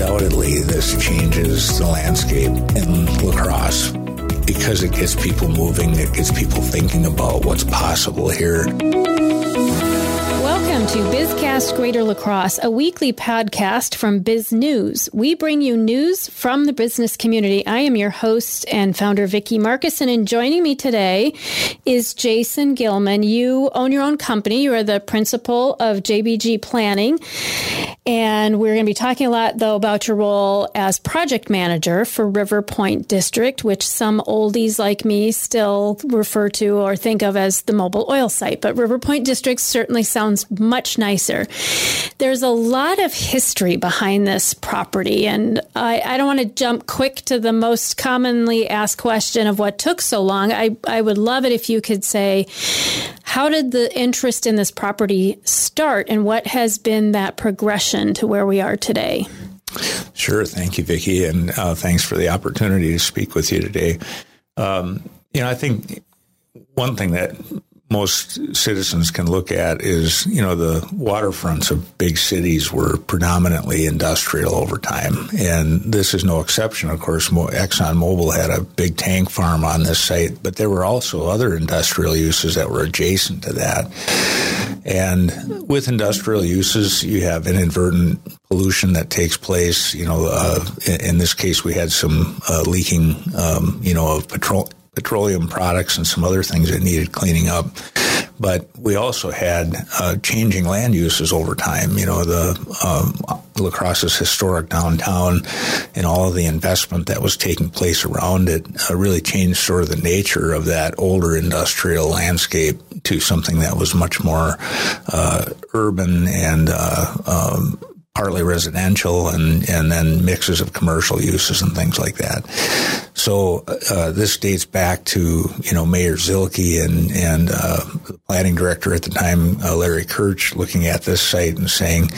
undoubtedly this changes the landscape in La Crosse because it gets people moving, it gets people thinking about what's possible here. To BizCast Greater La Crosse, a weekly podcast from Biz News. We bring you news from the business community. I am your host and founder, Vicki Markussen, and joining me today is Jason Gilman. You own your own company. You are the principal of JBG Planning, and we're going to be talking a lot, though, about your role as project manager for River Point District, which some oldies like me still refer to or think of as the Mobil oil site. But River Point District certainly sounds much nicer. There's a lot of history behind this property, and I, I don't want to jump quick to the most commonly asked question of what took so long. I, I would love it if you could say, how did the interest in this property start, and what has been that progression to where we are today? Sure. Thank you, Vicki, and uh, thanks for the opportunity to speak with you today. Um, you know, I think one thing that most citizens can look at is, you know, the waterfronts of big cities were predominantly industrial over time. And this is no exception. Of course, ExxonMobil had a big tank farm on this site, but there were also other industrial uses that were adjacent to that. And with industrial uses, you have inadvertent pollution that takes place. You know, uh, in, in, this case, we had some uh, leaking, um, you know, of petrol petroleum products and some other things that needed cleaning up. But we also had uh, changing land uses over time. You know, the um, La Crosse's historic downtown and all of the investment that was taking place around it uh, really changed sort of the nature of that older industrial landscape to something that was much more uh, urban and uh, um, partly residential and, and then mixes of commercial uses and things like that. So uh, this dates back to you know Mayor Zielke and and uh, the planning director at the time, uh, Larry Kirch, looking at this site and saying,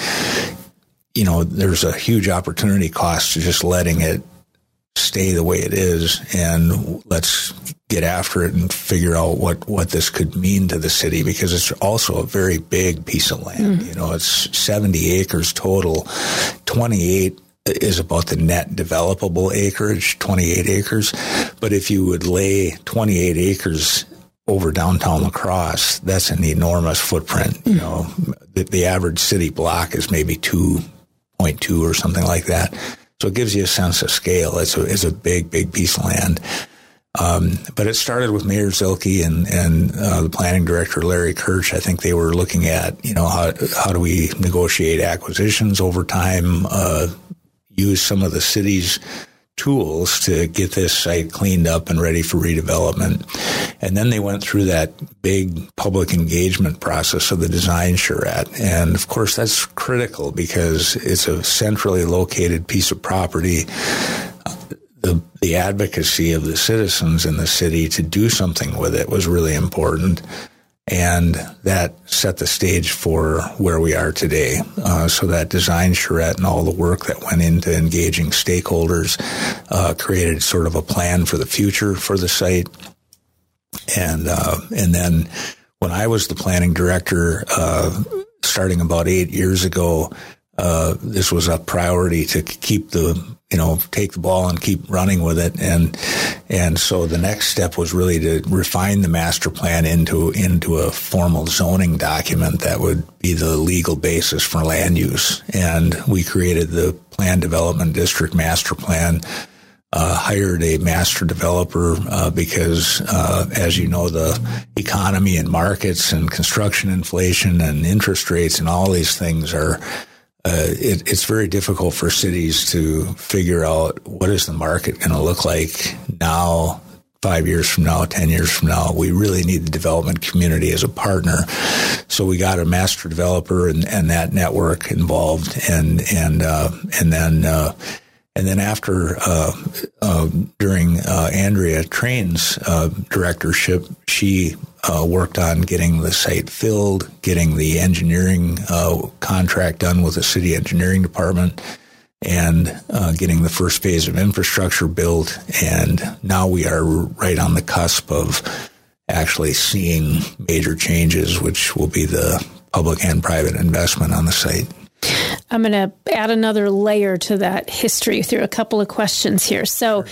you know, there's a huge opportunity cost to just letting it stay the way it is and let's get after it and figure out what, what this could mean to the city because it's also a very big piece of land. Mm. You know, it's 70 acres total, 28 is about the net developable acreage, 28 acres. But if you would lay 28 acres over downtown La Crosse, that's an enormous footprint. You mm. know, the, the average city block is maybe 2.2 or something like that. So it gives you a sense of scale. It's a, it's a big, big piece of land. Um, but it started with Mayor Zielke and, and uh, the planning director, Larry Kirch. I think they were looking at, you know, how, how do we negotiate acquisitions over time, uh, use some of the city's tools to get this site cleaned up and ready for redevelopment. And then they went through that big public engagement process of the design charrette. And of course, that's critical because it's a centrally located piece of property. The, the advocacy of the citizens in the city to do something with it was really important and that set the stage for where we are today. Uh, so that design charrette and all the work that went into engaging stakeholders uh, created sort of a plan for the future for the site. And uh, and then when I was the planning director, uh, starting about eight years ago, uh, this was a priority to keep the you know take the ball and keep running with it. And and so the next step was really to refine the master plan into into a formal zoning document that would be the legal basis for land use. And we created the plan development district master plan uh, hired a master developer uh, because, uh, as you know, the economy and markets and construction inflation and interest rates and all these things are uh, it, it's very difficult for cities to figure out what is the market going to look like now, five years from now, 10 years from now. We really need the development community as a partner. So we got a master developer and, and that network involved and, and, uh, and then, uh, and then after, uh, uh, during uh, Andrea Trane's uh, directorship, she uh, worked on getting the site filled, getting the engineering uh, contract done with the city engineering department, and getting the first phase of infrastructure built. And now we are right on the cusp of actually seeing major changes, which will be the public and private investment on the site. I'm going to add another layer to that history through a couple of questions here. So,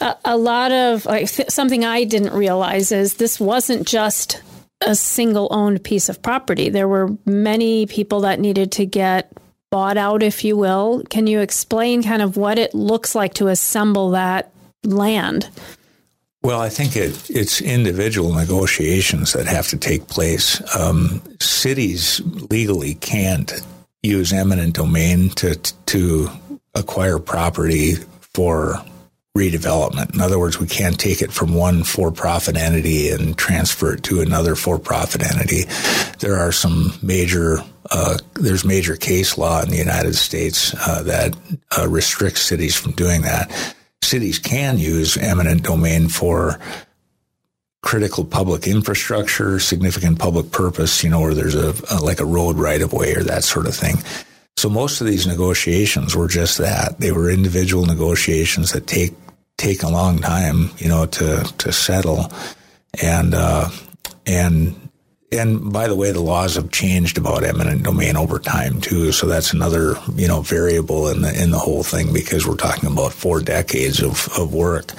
a, a lot of like, something I didn't realize is this wasn't just a single owned piece of property. There were many people that needed to get bought out, if you will. Can you explain kind of what it looks like to assemble that land? Well, I think it, it's individual negotiations that have to take place. Um, cities legally can't use eminent domain to to acquire property for redevelopment. In other words, we can't take it from one for-profit entity and transfer it to another for-profit entity. There are some major uh, there's major case law in the United States uh, that uh, restricts cities from doing that. Cities can use eminent domain for critical public infrastructure, significant public purpose, you know, where there's a, a like a road right of way or that sort of thing. So most of these negotiations were just that. They were individual negotiations that take take a long time, you know, to to settle, and uh, and and by the way, the laws have changed about eminent domain over time too. So that's another you know variable in the in the whole thing because we're talking about four decades of of work.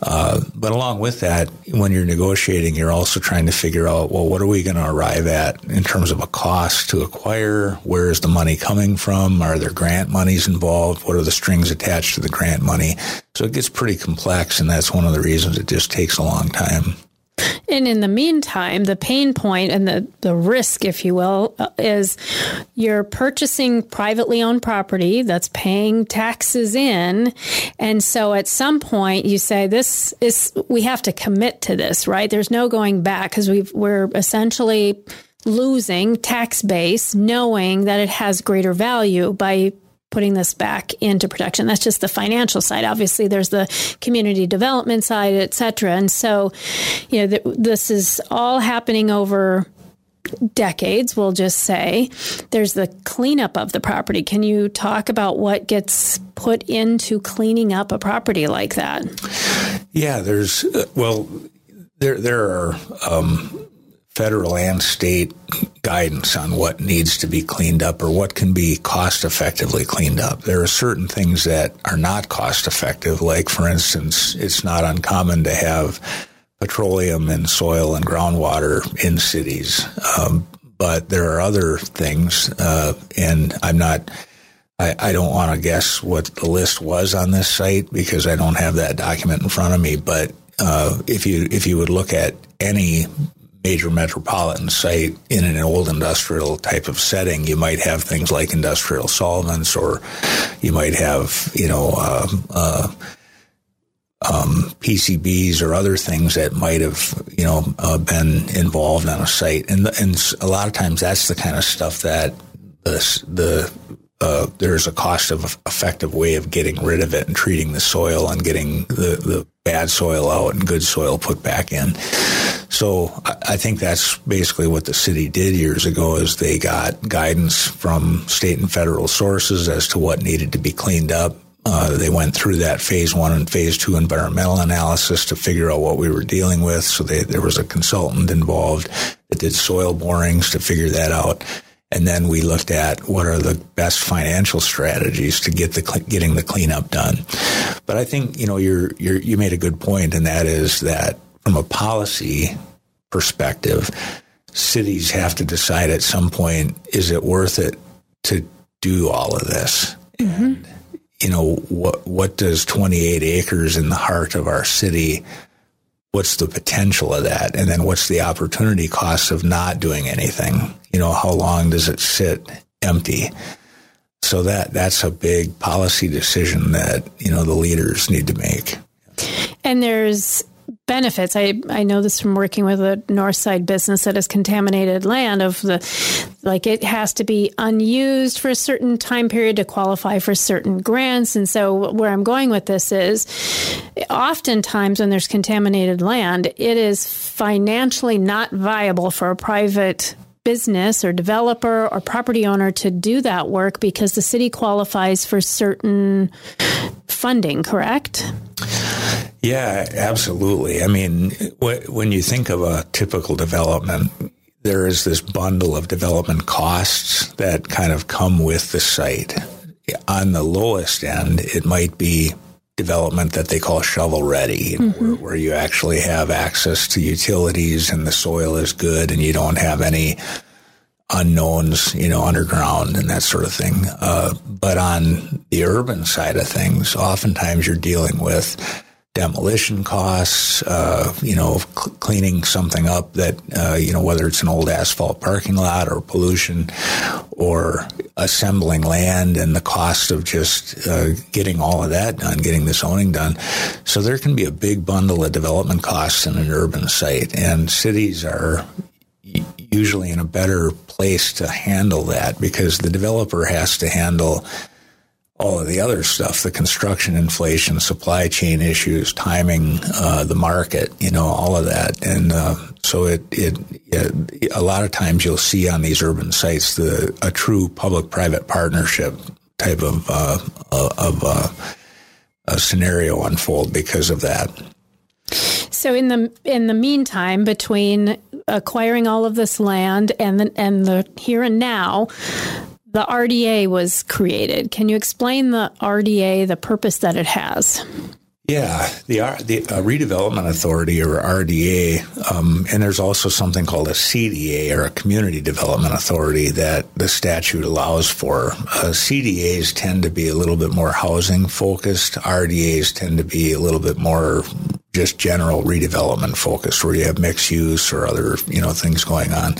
Uh, but along with that, when you're negotiating, you're also trying to figure out well, what are we going to arrive at in terms of a cost to acquire? Where is the money coming from? Are there grant monies involved? What are the strings attached to the grant money? So it gets pretty complex, and that's one of the reasons it just takes a long time. And in the meantime, the pain point and the, the risk, if you will, uh, is you're purchasing privately owned property that's paying taxes in. And so at some point you say, this is, we have to commit to this, right? There's no going back because we we're essentially losing tax base knowing that it has greater value by putting this back into production. That's just the financial side. Obviously, there's the community development side, et cetera. And so, you know, th- this is all happening over decades, we'll just say. There's the cleanup of the property. Can you talk about what gets put into cleaning up a property like that? Yeah, there's, uh, well, there, there are, um, federal and state guidance on what needs to be cleaned up or what can be cost effectively cleaned up. There are certain things that are not cost effective, like, for instance, it's not uncommon to have petroleum in soil and groundwater in cities. Um, but there are other things, uh, and I'm not. I, I don't want to guess what the list was on this site because I don't have that document in front of me. But uh, if you if you would look at any major metropolitan site in an old industrial type of setting, you might have things like industrial solvents, or you might have, you know, uh, uh, um, PCBs or other things that might have, you know, uh, been involved on a site. And and a lot of times that's the kind of stuff that the the uh, there's a cost of effective way of getting rid of it and treating the soil and getting the, the bad soil out and good soil put back in. So I think that's basically what the city did years ago is they got guidance from state and federal sources as to what needed to be cleaned up. Uh, they went through that phase one and phase two environmental analysis to figure out what we were dealing with. So they, there was a consultant involved that did soil borings to figure that out. And then we looked at what are the best financial strategies to get the getting the cleanup done. But I think you know you're, you're you made a good point, and that is that from a policy perspective, cities have to decide at some point is it worth it to do all of this? Mm-hmm. And, you know what what does 28 acres in the heart of our city what's the potential of that? And then what's the opportunity cost of not doing anything? You know how long does it sit empty? So that that's a big policy decision that you know the leaders need to make. And there's benefits. I, I know this from working with a north side business that has contaminated land of the like it has to be unused for a certain time period to qualify for certain grants. And so where I'm going with this is oftentimes when there's contaminated land, it is financially not viable for a private business or developer or property owner to do that work because the city qualifies for certain funding, correct? Yeah, absolutely. I mean, when you think of a typical development, there is this bundle of development costs that kind of come with the site. On the lowest end, it might be development that they call shovel ready, mm-hmm. where, where, you actually have access to utilities and the soil is good and you don't have any unknowns, you know, underground and that sort of thing. Uh, but on the urban side of things, oftentimes you're dealing with demolition costs, uh, you know, cl- cleaning something up that, uh, you know, whether it's an old asphalt parking lot or pollution or assembling land and the cost of just uh, getting all of that done, getting the zoning done. So there can be a big bundle of development costs in an urban site and cities are usually in a better place to handle that because the developer has to handle all of the other stuff, the construction inflation, supply chain issues, timing, uh, the market, you know, all of that. And uh, so it, it, it, a lot of times you'll see on these urban sites the a true public-private partnership type of uh, uh of uh, a scenario unfold because of that. So in the in the meantime, between acquiring all of this land and the, and the here and now, the RDA was created. Can you explain the RDA, the purpose that it has? Yeah, the the uh, redevelopment authority or RDA, um, and there's also something called a CDA or a community development authority that the statute allows for. Uh, CDAs tend to be a little bit more housing focused. RDAs tend to be a little bit more just general redevelopment focused, where you have mixed use or other you know things going on.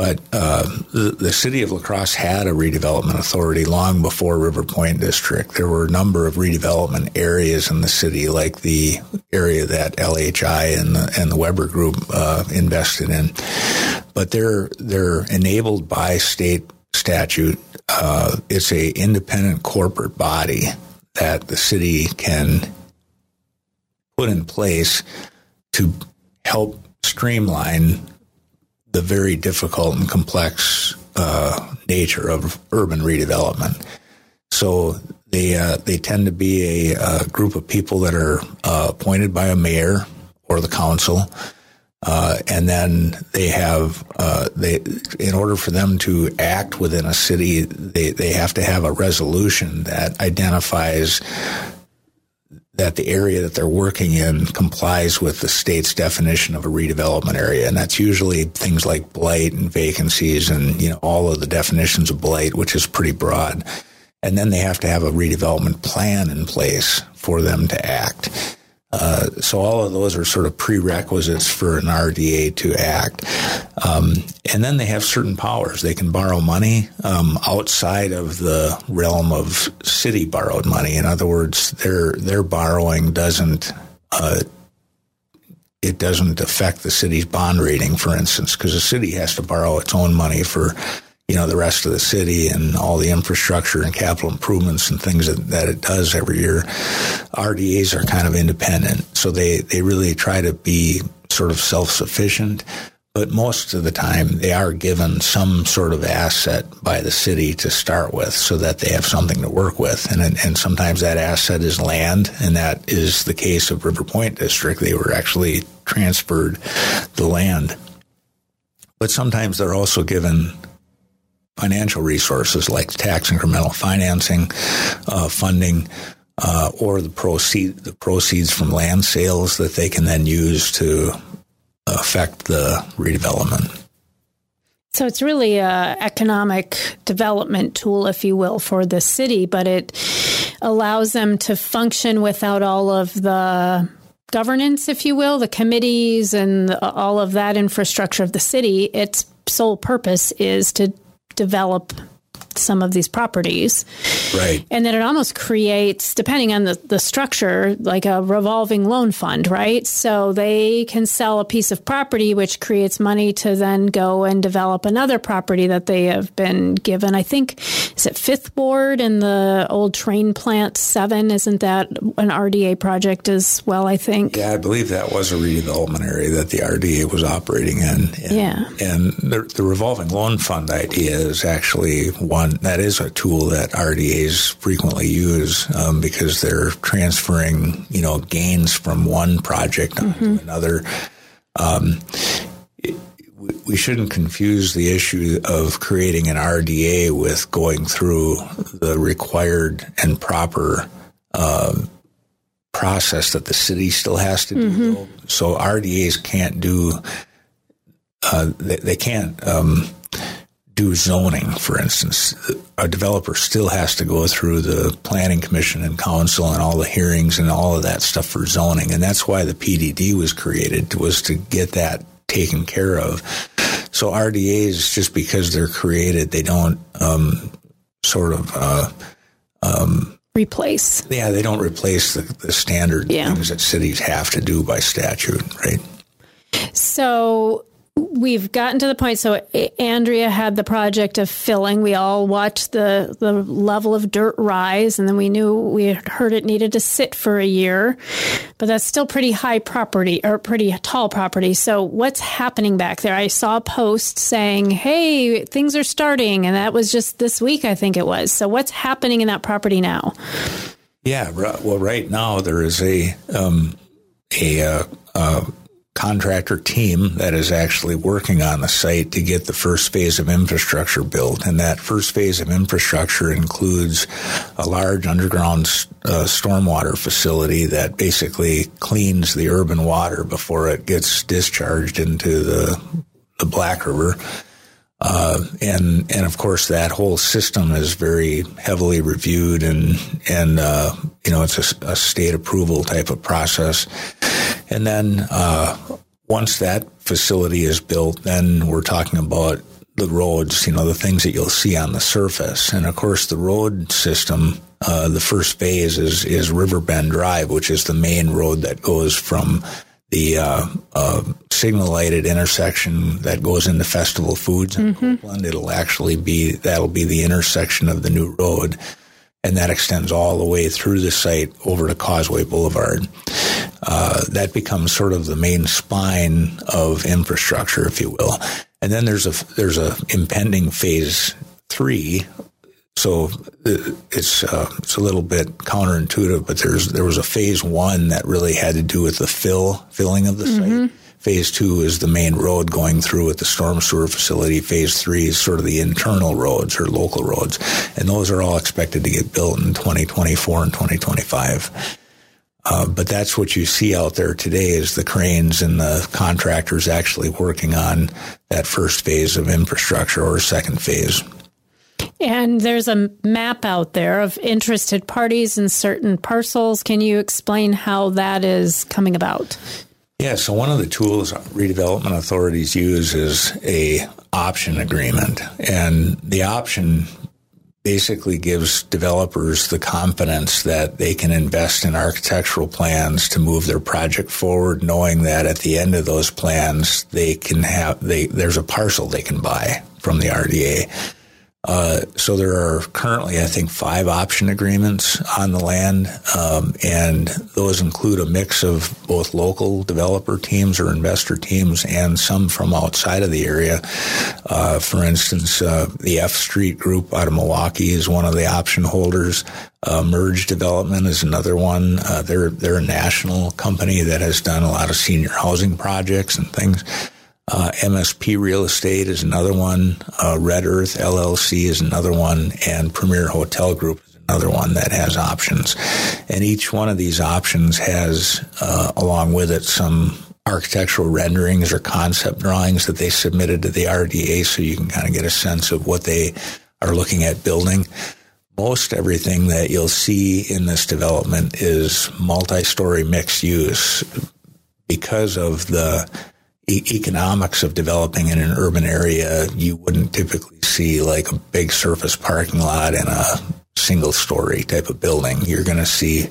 But uh, the, the, city of La Crosse had a redevelopment authority long before River Point District. There were a number of redevelopment areas in the city, like the area that LHI and the, and the Weber Group uh, invested in. But they're they're enabled by state statute. Uh, it's a independent corporate body that the city can put in place to help streamline the very difficult and complex uh, nature of urban redevelopment. So they uh, they tend to be a, a, group of people that are uh, appointed by a mayor or the council, uh, and then they have uh, they in order for them to act within a city, they they have to have a resolution that identifies that the area that they're working in complies with the state's definition of a redevelopment area. And that's usually things like blight and vacancies and, you know, all of the definitions of blight, which is pretty broad. And then they have to have a redevelopment plan in place for them to act. Uh, so all of those are sort of prerequisites for an RDA to act. Um, and then they have certain powers. They can borrow money um, outside of the realm of city borrowed money. In other words, their their borrowing doesn't uh, it doesn't affect the city's bond rating, for instance, because the city has to borrow its own money for you know, the rest of the city and all the infrastructure and capital improvements and things that, that it does every year. RDAs are kind of independent. So they, they really try to be sort of self sufficient. But most of the time, they are given some sort of asset by the city to start with so that they have something to work with. And, and sometimes that asset is land, and that is the case of River Point District. They were actually transferred the land. But sometimes they're also given financial resources like tax incremental financing, uh, funding, uh, or the proceed the proceeds from land sales that they can then use to affect the redevelopment. So it's really a economic development tool, if you will, for the city, but it allows them to function without all of the governance, if you will, the committees and all of that infrastructure of the city. Its sole purpose is to develop some of these properties. Right. And then it almost creates, depending on the, the structure, like a revolving loan fund, right? So they can sell a piece of property, which creates money to then go and develop another property that they have been given. I think, is it Fifth Ward and the old Trane plant seven? Isn't that an RDA project as well? I think. Yeah, I believe that was a redevelopment area that the RDA was operating in. And, yeah. And the, the revolving loan fund idea is actually one one that is a tool that RDAs frequently use um, because they're transferring, you know, gains from one project mm-hmm. to another. Um, we shouldn't confuse the issue of creating an RDA with going through the required and proper um, process that the city still has to do. Mm-hmm. So RDAs can't do, uh, they, they, can't um, do zoning, for instance. A developer still has to go through the planning commission and council and all the hearings and all of that stuff for zoning. And that's why the PDD was created, was to get that taken care of. So RDAs, just because they're created, they don't um, sort of uh, um, replace. Yeah, they don't replace the, the standard yeah. things that cities have to do by statute, right? So we've gotten to the point. So Andrea had the project of filling. We all watched the the level of dirt rise, and then we knew we heard it needed to sit for a year, but that's still pretty high property or pretty tall property. So what's happening back there? I saw a post saying, "Hey, things are starting," and that was just this week, I think it was. So what's happening in that property now? Yeah, well, right now there is a um, a uh, uh, contractor team that is actually working on the site to get the first phase of infrastructure built. And that first phase of infrastructure includes a large underground uh, stormwater facility that basically cleans the urban water before it gets discharged into the, the Black River. Uh, and and of course that whole system is very heavily reviewed and and uh, you know it's a, a, state approval type of process. And then uh, once that facility is built, then we're talking about the roads, you know, the things that you'll see on the surface. And of course, the road system, uh, the first phase is, is Riverbend Drive, which is the main road that goes from the uh, uh, signal lighted intersection that goes into Festival Foods in mm-hmm. Copeland. It'll actually be that'll be the intersection of the new road, and that extends all the way through the site over to Causeway Boulevard. Uh, that becomes sort of the main spine of infrastructure, if you will. And then there's a there's a impending phase three so uh, it's uh, it's a little bit counterintuitive, but there's there was a phase one that really had to do with the fill filling of the mm-hmm. site. Phase two is the main road going through at the storm sewer facility. Phase three is sort of the internal roads or local roads, and those are all expected to get built in 2024 and 2025. Uh, but that's what you see out there today is the cranes and the contractors actually working on that first phase of infrastructure or second phase. And there's a map out there of interested parties in certain parcels. Can you explain how that is coming about? Yeah, so one of the tools redevelopment authorities use is a option agreement. And the option basically gives developers the confidence that they can invest in architectural plans to move their project forward knowing that at the end of those plans they can have they there's a parcel they can buy from the RDA uh, so there are currently, I think, five option agreements on the land, um, and those include a mix of both local developer teams or investor teams and some from outside of the area. Uh, for instance, uh, the F Street Group out of Milwaukee is one of the option holders. Uh, Merge Development is another one. Uh, they're they're a national company that has done a lot of senior housing projects and things. Uh, MSP Real Estate is another one. Uh, Red Earth LLC is another one, and Premier Hotel Group is another one that has options. And each one of these options has, uh, along with it, some architectural renderings or concept drawings that they submitted to the RDA, so you can kind of get a sense of what they are looking at building. Most everything that you'll see in this development is multi-story mixed use because of the e- economics of developing in an urban area, you wouldn't typically see like a big surface parking lot and a single story type of building. You're going to see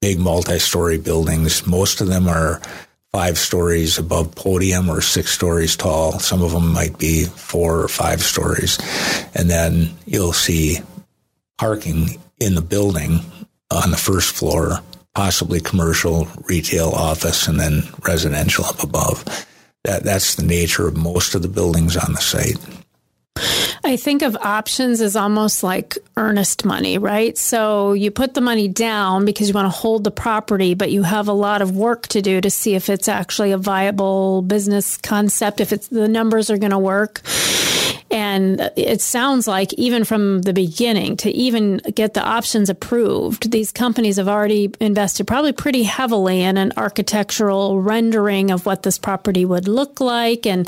big multi story buildings. Most of them are five stories above podium or six stories tall. Some of them might be four or five stories. And then you'll see parking in the building on the first floor, possibly commercial, retail, office, and then residential up above that that's the nature of most of the buildings on the site. I think of options as almost like earnest money, right? So you put the money down because you want to hold the property, but you have a lot of work to do to see if it's actually a viable business concept, if it's the numbers are going to work. And it sounds like even from the beginning to even get the options approved, these companies have already invested probably pretty heavily in an architectural rendering of what this property would look like. And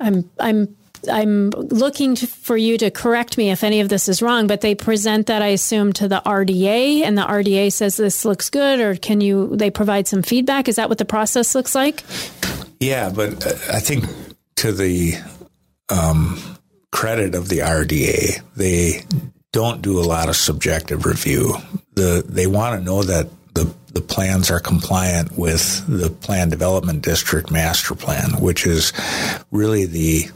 I'm, I'm I'm looking to, for you to correct me if any of this is wrong, but they present that, I assume, to the RDA, and the RDA says this looks good, or can you? They provide some feedback. Is that what the process looks like? Yeah, but uh, I think to the um, credit of the RDA, they don't do a lot of subjective review. The they want to know that the the plans are compliant with the plan development district master plan, which is really the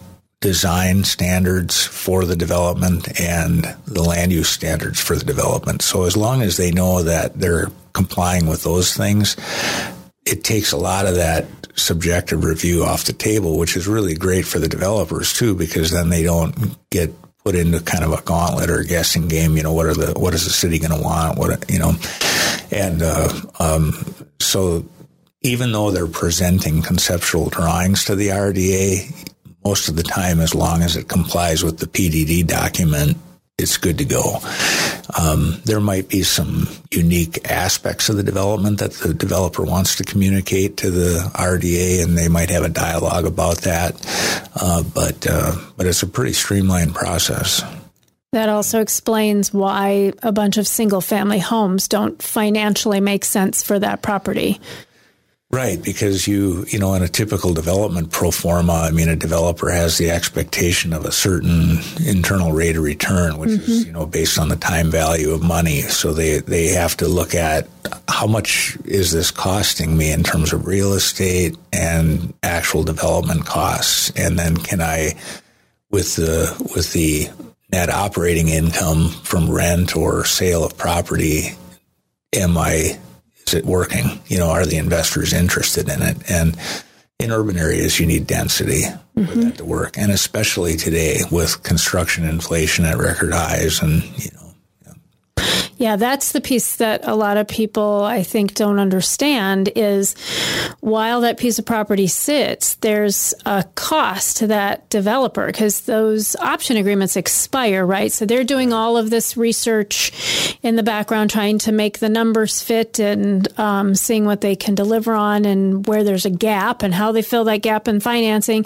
design standards for the development and the land use standards for the development. So as long as they know that they're complying with those things, it takes a lot of that subjective review off the table, which is really great for the developers too, because then they don't get put into kind of a gauntlet or a guessing game. You know, what are the what is the city going to want? What you know, and uh, um, so even though they're presenting conceptual drawings to the RDA, most of the time, as long as it complies with the PDD document, it's good to go. Um, there might be some unique aspects of the development that the developer wants to communicate to the RDA, and they might have a dialogue about that. Uh, but uh, but it's a pretty streamlined process. That also explains why a bunch of single family homes don't financially make sense for that property. Right, because you, you know, in a typical development pro forma, I mean, a developer has the expectation of a certain internal rate of return, which mm-hmm. is, you know, based on the time value of money. So they, they have to look at how much is this costing me in terms of real estate and actual development costs. And then can I, with the, with the net operating income from rent or sale of property, am I is it working? You know, are the investors interested in it? And in urban areas, you need density mm-hmm. for that to work. And especially today with construction inflation at record highs and, you know, yeah, that's the piece that a lot of people I think don't understand is while that piece of property sits, there's a cost to that developer because those option agreements expire, right? So they're doing all of this research in the background, trying to make the numbers fit and um, seeing what they can deliver on and where there's a gap and how they fill that gap in financing.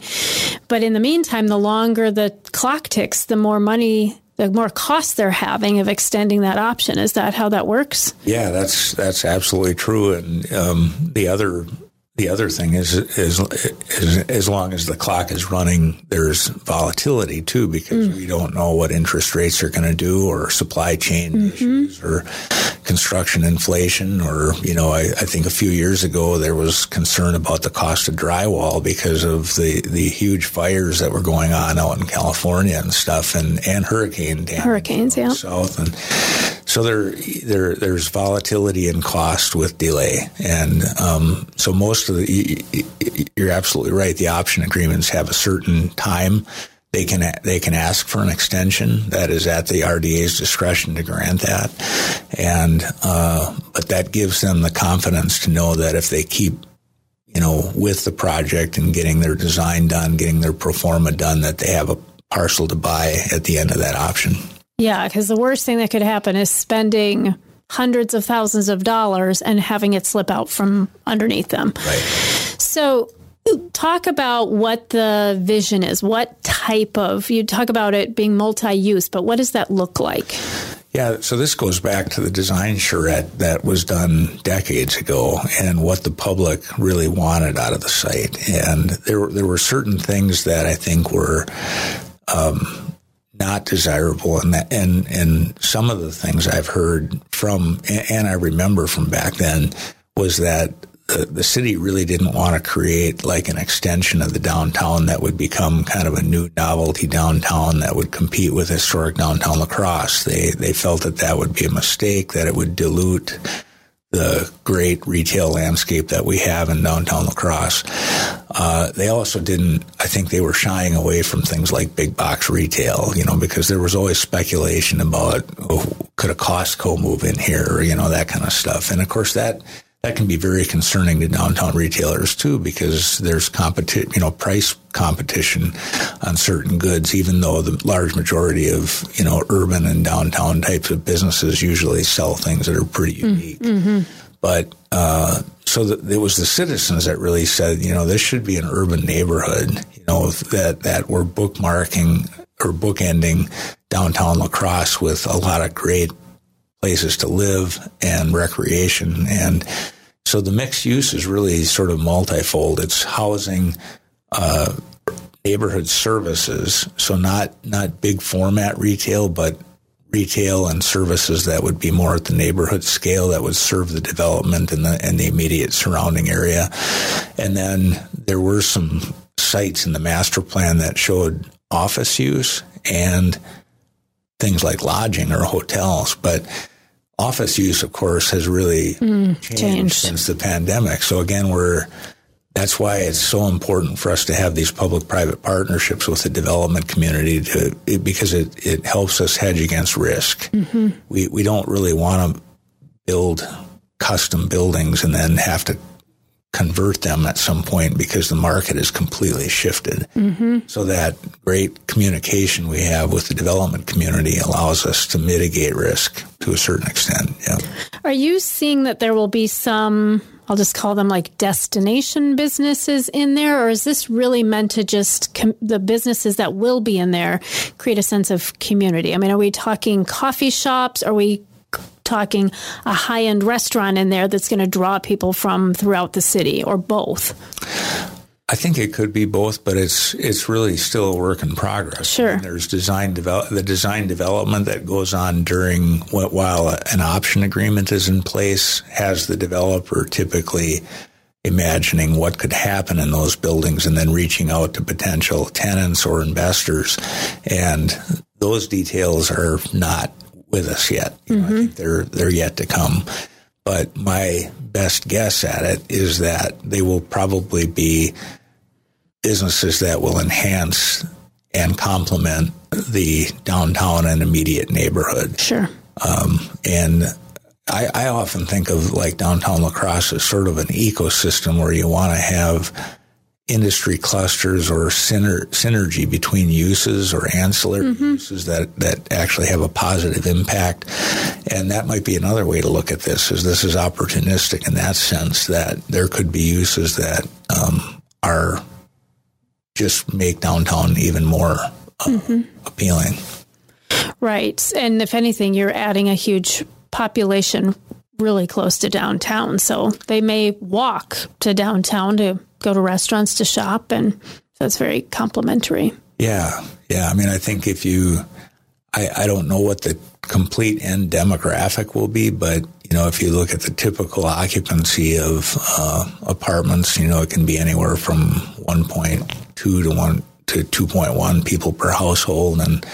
But in the meantime, the longer the clock ticks, the more money the more cost they're having of extending that option. Is that how that works? Yeah, that's that's absolutely true. And um, the other the other thing is, is, is, as long as the clock is running, there's volatility too, because mm. we don't know what interest rates are going to do or supply chain mm-hmm. issues or construction inflation. Or, you know, I, I, think a few years ago there was concern about the cost of drywall because of the, the huge fires that were going on out in California and stuff and, and hurricane damage. Hurricanes, yeah. South. And so there, there, there's volatility in cost with delay. And um, so most most of the, you're absolutely right. The option agreements have a certain time. They can they can ask for an extension that is at the RDA's discretion to grant that, and uh, but that gives them the confidence to know that if they keep you know, with the project and getting their design done, getting their pro forma done, that they have a parcel to buy at the end of that option. Yeah, because the worst thing that could happen is spending hundreds of thousands of dollars and having it slip out from underneath them. Right. So, talk about what the vision is. What type of, you talk about it being multi use, but what does that look like? Yeah, so this goes back to the design charrette that was done decades ago and what the public really wanted out of the site. And there, there were certain things that I think were um, not desirable and that and and some of the things I've heard from and I remember from back then was that the, the city really didn't want to create like an extension of the downtown that would become kind of a new novelty downtown that would compete with historic downtown La Crosse. They they felt that that would be a mistake that it would dilute the great retail landscape that we have in downtown La Crosse. Uh, they also didn't. I think they were shying away from things like big box retail, you know, because there was always speculation about oh, could a Costco move in here, you know, that kind of stuff. And of course, that that can be very concerning to downtown retailers too, because there's competition, you know, price competition on certain goods, even though the large majority of, you know, urban and downtown types of businesses usually sell things that are pretty mm, unique. Mm-hmm. But, uh, so the, it was the citizens that really said, you know, this should be an urban neighborhood, you know, that, that we're bookmarking or bookending downtown La Crosse with a lot of great places to live and recreation. And so the mixed use is really sort of multifold. It's housing, uh, neighborhood services. So not not big format retail, but retail and services that would be more at the neighborhood scale that would serve the development and the and the immediate surrounding area. And then there were some sites in the master plan that showed office use and things like lodging or hotels, but office use, of course, has really mm, changed, changed, since the pandemic. So again, we're that's why it's so important for us to have these public-private partnerships with the development community to it, because it, it helps us hedge against risk. Mm-hmm. We we don't really want to build custom buildings and then have to convert them at some point because the market has completely shifted. Mm-hmm. So that great communication we have with the development community allows us to mitigate risk to a certain extent. Yeah. Are you seeing that there will be some I'll just call them like destination businesses in there, or is this really meant to just com- the businesses that will be in there create a sense of community? I mean, are we talking coffee shops? Are we talking a high end restaurant in there that's going to draw people from throughout the city or both? I think it could be both, but it's it's really still a work in progress. Sure. And there's design develop the design development that goes on during while an option agreement is in place has the developer typically imagining what could happen in those buildings and then reaching out to potential tenants or investors. And those details are not with us yet. You know, mm-hmm. I think they're they're yet to come. But my best guess at it is that they will probably be businesses that will enhance and complement the downtown and immediate neighborhood. Sure. Um, and I, I often think of like downtown La Crosse as sort of an ecosystem where you want to have industry clusters or syner- synergy between uses or ancillary mm-hmm. uses that, that actually have a positive impact. And that might be another way to look at this is this is opportunistic in that sense that there could be uses that um, are just make downtown even more uh, mm-hmm. appealing. Right. And if anything, you're adding a huge population really close to downtown. So they may walk to downtown to go to restaurants to shop. And that's very complimentary. Yeah. Yeah. I mean, I think if you, I, I don't know what the complete end demographic will be, but you know, if you look at the typical occupancy of uh, apartments, you know, it can be anywhere from 1.2 to 1 to 2.1 people per household. And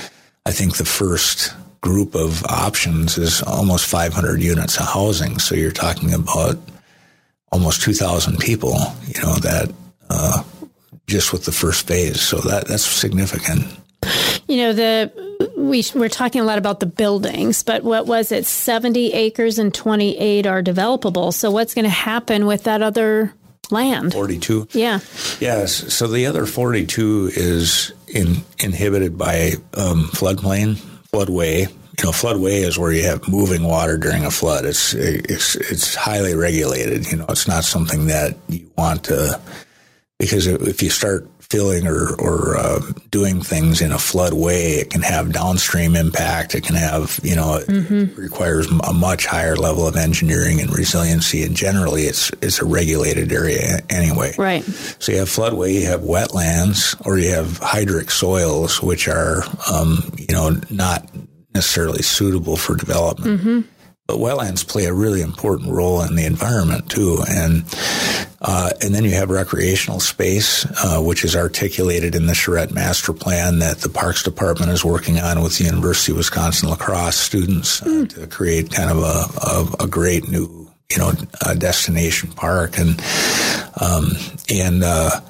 I think the first group of options is almost 500 units of housing. So you're talking about almost 2,000 people, you know, that uh, just with the first phase. So that that's significant. You know, the we we're talking a lot about the buildings, but what was it? 70 acres and 28 are developable. So what's going to happen with that other land? 42. Yeah. Yes. So the other 42 is in, inhibited by um, floodplain, floodway, you know, floodway is where you have moving water during a flood. It's it's it's highly regulated. You know, it's not something that you want to because if you start filling or or uh, doing things in a floodway, it can have downstream impact. It can have you know it mm-hmm. requires a much higher level of engineering and resiliency. And generally, it's it's a regulated area anyway. Right. So you have floodway, you have wetlands, or you have hydric soils, which are um, you know not necessarily suitable for development. Mm-hmm. But wetlands play a really important role in the environment too, and uh, and then you have recreational space, uh, which is articulated in the Charrette Master Plan that the Parks Department is working on with the University of Wisconsin La Crosse students uh, mm. to create kind of a, a, a great new you know destination park, and um, and uh,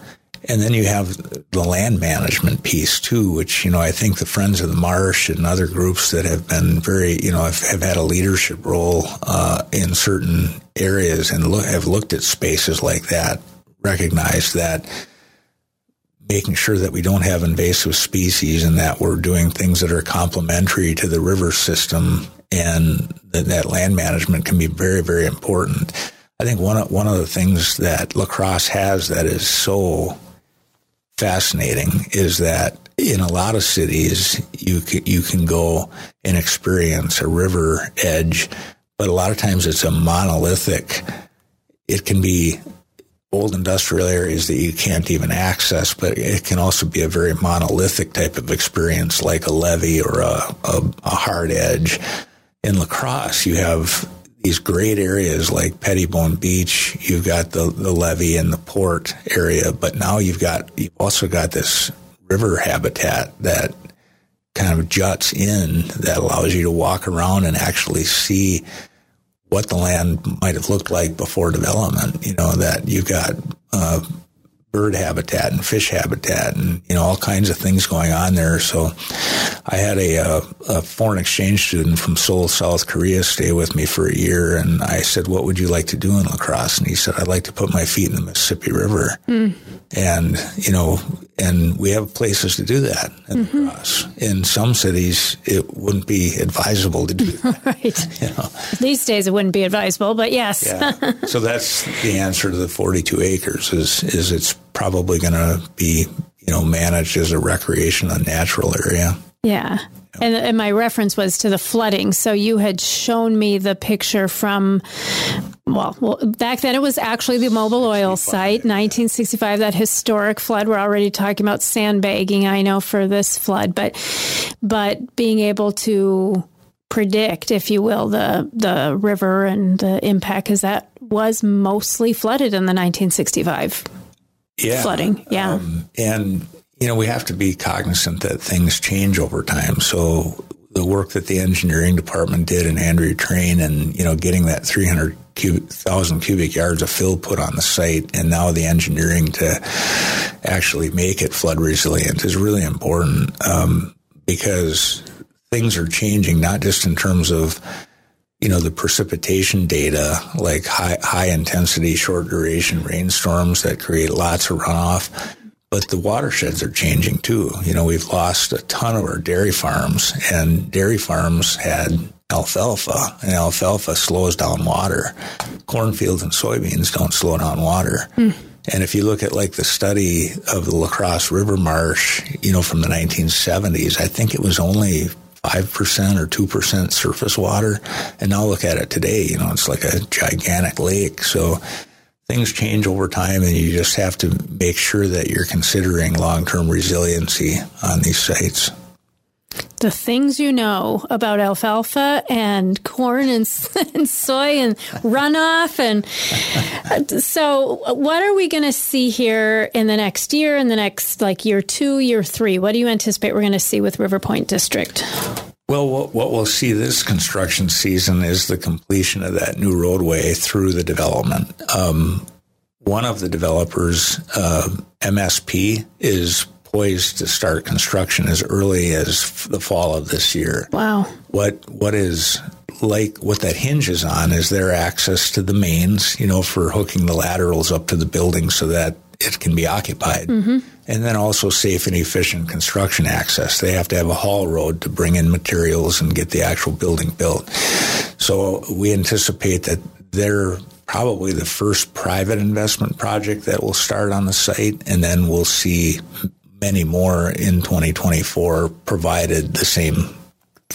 And then you have the land management piece too, which, you know, I think the Friends of the Marsh and other groups that have been very, you know, have, have had a leadership role uh, in certain areas and have looked at spaces like that, recognize that making sure that we don't have invasive species and that we're doing things that are complementary to the river system and that, that land management can be very, very important. I think one of, one of the things that La Crosse has that is so fascinating is that in a lot of cities you can, you can go and experience a river edge, but a lot of times it's a monolithic. It can be old industrial areas that you can't even access, but it can also be a very monolithic type of experience, like a levee or a, a, a hard edge. In La Crosse, you have these great areas like Pettibone Beach. You've got the, the levee and the port area, but now you've got you've also got this river habitat that kind of juts in that allows you to walk around and actually see what the land might have looked like before development. You know that you've got uh, bird habitat and fish habitat and you know all kinds of things going on there. So I had a, a, a, foreign exchange student from Seoul, South Korea, stay with me for a year, and I said, "What would you like to do in La Crosse?" And he said, "I'd like to put my feet in the Mississippi River." Mm. And you know, and we have places to do that in mm-hmm. La Crosse. In some cities, it wouldn't be advisable to do that. right. You know? These days, it wouldn't be advisable, but yes. yeah. So that's the answer to the 42 acres. Is is it's probably going to be you know managed as a recreation and natural area. Yeah. And, and, my reference was to the flooding. So you had shown me the picture from, well, well, back then it was actually the Mobil Oil site, 1965, that historic flood. We're already talking about sandbagging, I know, for this flood, but, but being able to predict, if you will, the, the river and the impact, because that was mostly flooded in the 1965 yeah. flooding. Yeah. Um, and, you know, we have to be cognizant that things change over time. So the work that the engineering department did in Andrew Trane and, you know, getting that 300 thousand cubic yards of fill put on the site, and now the engineering to actually make it flood resilient is really important um, because things are changing, not just in terms of you know, the precipitation data, like high, high intensity, short duration rainstorms that create lots of runoff. But the watersheds are changing too. You know, we've lost a ton of our dairy farms, and dairy farms had alfalfa, and alfalfa slows down water. Cornfields and soybeans don't slow down water. Mm. And if you look at like the study of the La Crosse River Marsh, you know, from the 1970s, I think it was only 5% or 2% surface water. And now look at it today, you know, it's like a gigantic lake. So things change over time and you just have to make sure that you're considering long-term resiliency on these sites the things you know about alfalfa and corn and, and soy and runoff. And so, what are we going to see here in the next year, in the next like year two, year three? What do you anticipate we're going to see with River Point District? Well, what, what we'll see this construction season is the completion of that new roadway through the development. Um, one of the developers, uh, MSP, is poised to start construction as early as the fall of this year. Wow. What what is like what that hinges on is their access to the mains, you know, for hooking the laterals up to the building so that it can be occupied. Mm-hmm. And then also safe and efficient construction access. They have to have a haul road to bring in materials and get the actual building built. So we anticipate that they're probably the first private investment project that will start on the site, and then we'll see many more in 2024, provided the same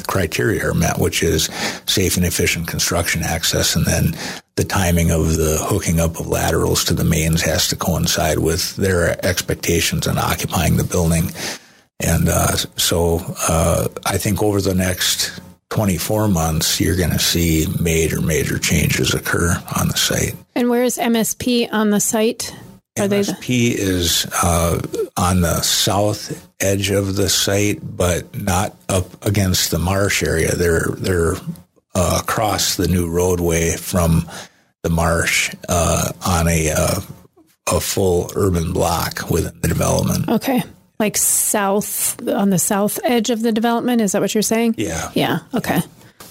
criteria are met, which is safe and efficient construction access. And then the timing of the hooking up of laterals to the mains has to coincide with their expectations on occupying the building. And uh, so uh, I think over the next 24 months, you're going to see major, major changes occur on the site. And where is MSP on the site? Are MSP the- is uh, on the south edge of the site, but not up against the marsh area. They're they're uh, across the new roadway from the marsh uh, on a uh, a full urban block within the development. Okay. Like south on the south edge of the development. Is that what you're saying? Yeah. Yeah. Okay.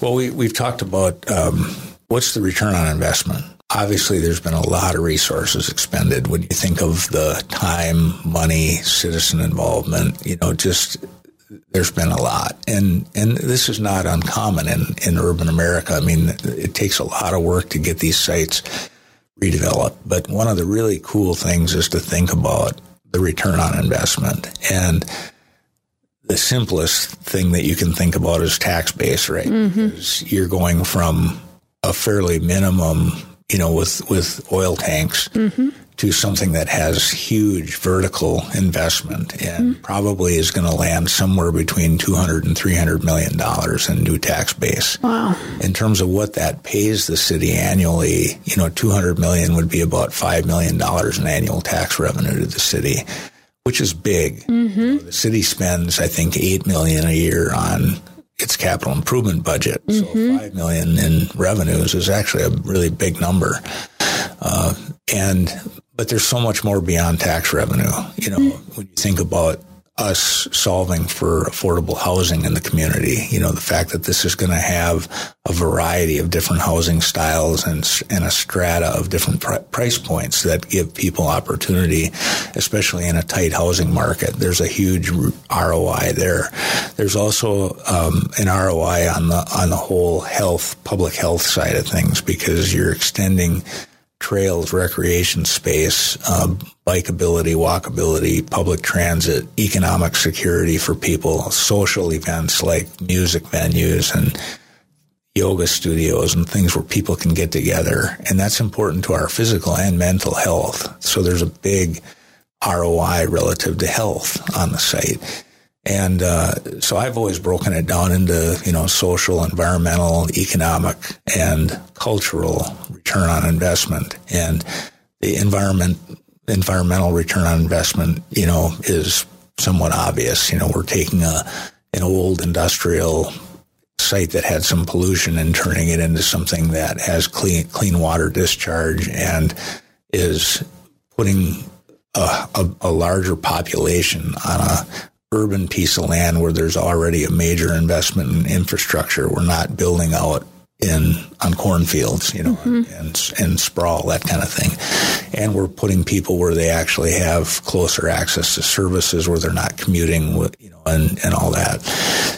Well, we, we've talked about um, what's the return on investment. Obviously, there's been a lot of resources expended when you think of the time, money, citizen involvement, you know, just there's been a lot. And, and this is not uncommon in, in urban America. I mean, it takes a lot of work to get these sites redeveloped. But one of the really cool things is to think about the return on investment. And the simplest thing that you can think about is tax base, right? Mm-hmm. You're going from a fairly minimum you know, with, with oil tanks mm-hmm. to something that has huge vertical investment and mm-hmm. probably is going to land somewhere between 200 and 300 million dollars in new tax base. Wow. In terms of what that pays the city annually, you know, 200 million would be about 5 million dollars in annual tax revenue to the city, which is big. Mm-hmm. You know, the city spends I think 8 million a year on its capital improvement budget. Mm-hmm. So five million in revenues is actually a really big number. Uh, and but there's so much more beyond tax revenue. You know, mm-hmm. when you think about us solving for affordable housing in the community. You know, the fact that this is going to have a variety of different housing styles and, and a strata of different pr- price points that give people opportunity, especially in a tight housing market. There's a huge ROI there. There's also um, an ROI on the on the whole health, public health side of things because you're extending trails, recreation space, uh, bikeability, walkability, public transit, economic security for people, social events like music venues and yoga studios and things where people can get together. And that's important to our physical and mental health. So there's a big ROI relative to health on the site. And uh, so I've always broken it down into, you know, social, environmental, economic, and cultural return on investment. And the environment, environmental return on investment, you know, is somewhat obvious. You know, we're taking a an old industrial site that had some pollution and turning it into something that has clean clean water discharge and is putting a, a, a larger population on a urban piece of land where there's already a major investment in infrastructure. We're not building out in on cornfields, you know, mm-hmm. and and sprawl that kind of thing. And we're putting people where they actually have closer access to services, where they're not commuting, with, you know, and and all that.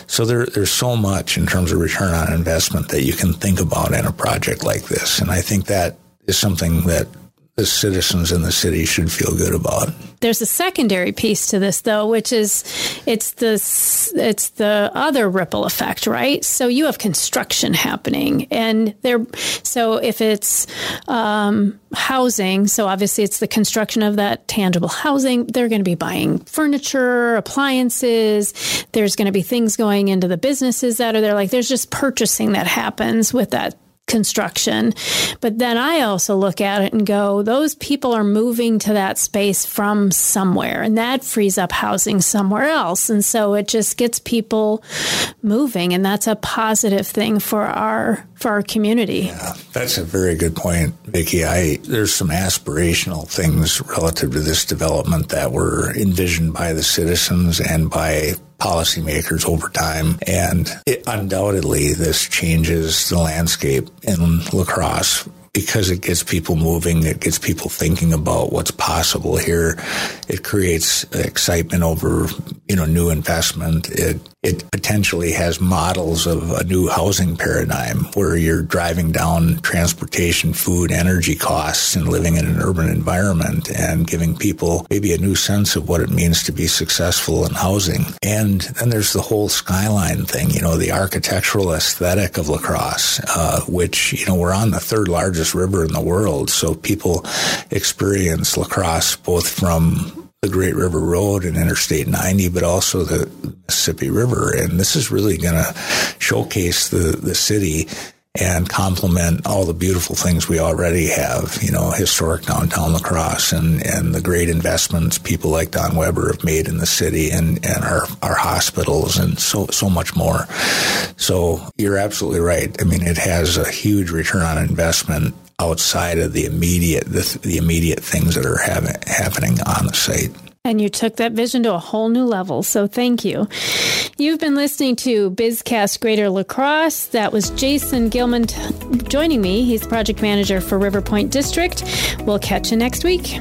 So there there's so much in terms of return on investment that you can think about in a project like this, and I think that is something that the citizens in the city should feel good about. There's a secondary piece to this, though, which is it's the it's the other ripple effect, right? So you have construction happening, and there. So if it's um, housing, so obviously it's the construction of that tangible housing. They're going to be buying furniture, appliances. There's going to be things going into the businesses that are there. Like there's just purchasing that happens with that construction. But then I also look at it and go, those people are moving to that space from somewhere, and that frees up housing somewhere else. And so it just gets people moving, and that's a positive thing for our for our community. Yeah, that's a very good point, Vicki. I there's some aspirational things relative to this development that were envisioned by the citizens and by policymakers over time. And it, undoubtedly, this changes the landscape in La Crosse because it gets people moving, it gets people thinking about what's possible here. It creates excitement over, you know, new investment. It it potentially has models of a new housing paradigm where you're driving down transportation, food, energy costs and living in an urban environment and giving people maybe a new sense of what it means to be successful in housing. And then there's the whole skyline thing, you know, the architectural aesthetic of La Crosse, uh, which, you know, we're on the third largest river in the world. So people experience La Crosse both from the Great River Road and Interstate 90, but also the Mississippi River. And this is really going to showcase the, the city and complement all the beautiful things we already have, you know, historic downtown La Crosse and, and the great investments people like Don Weber have made in the city and, and our, our hospitals and so, so much more. So you're absolutely right. I mean, it has a huge return on investment outside of the immediate the, the immediate things that are having, happening on the site. And you took that vision to a whole new level. So thank you. You've been listening to BizCast Greater La Crosse. That was Jason Gilman joining me. He's project manager for River Point District. We'll catch you next week.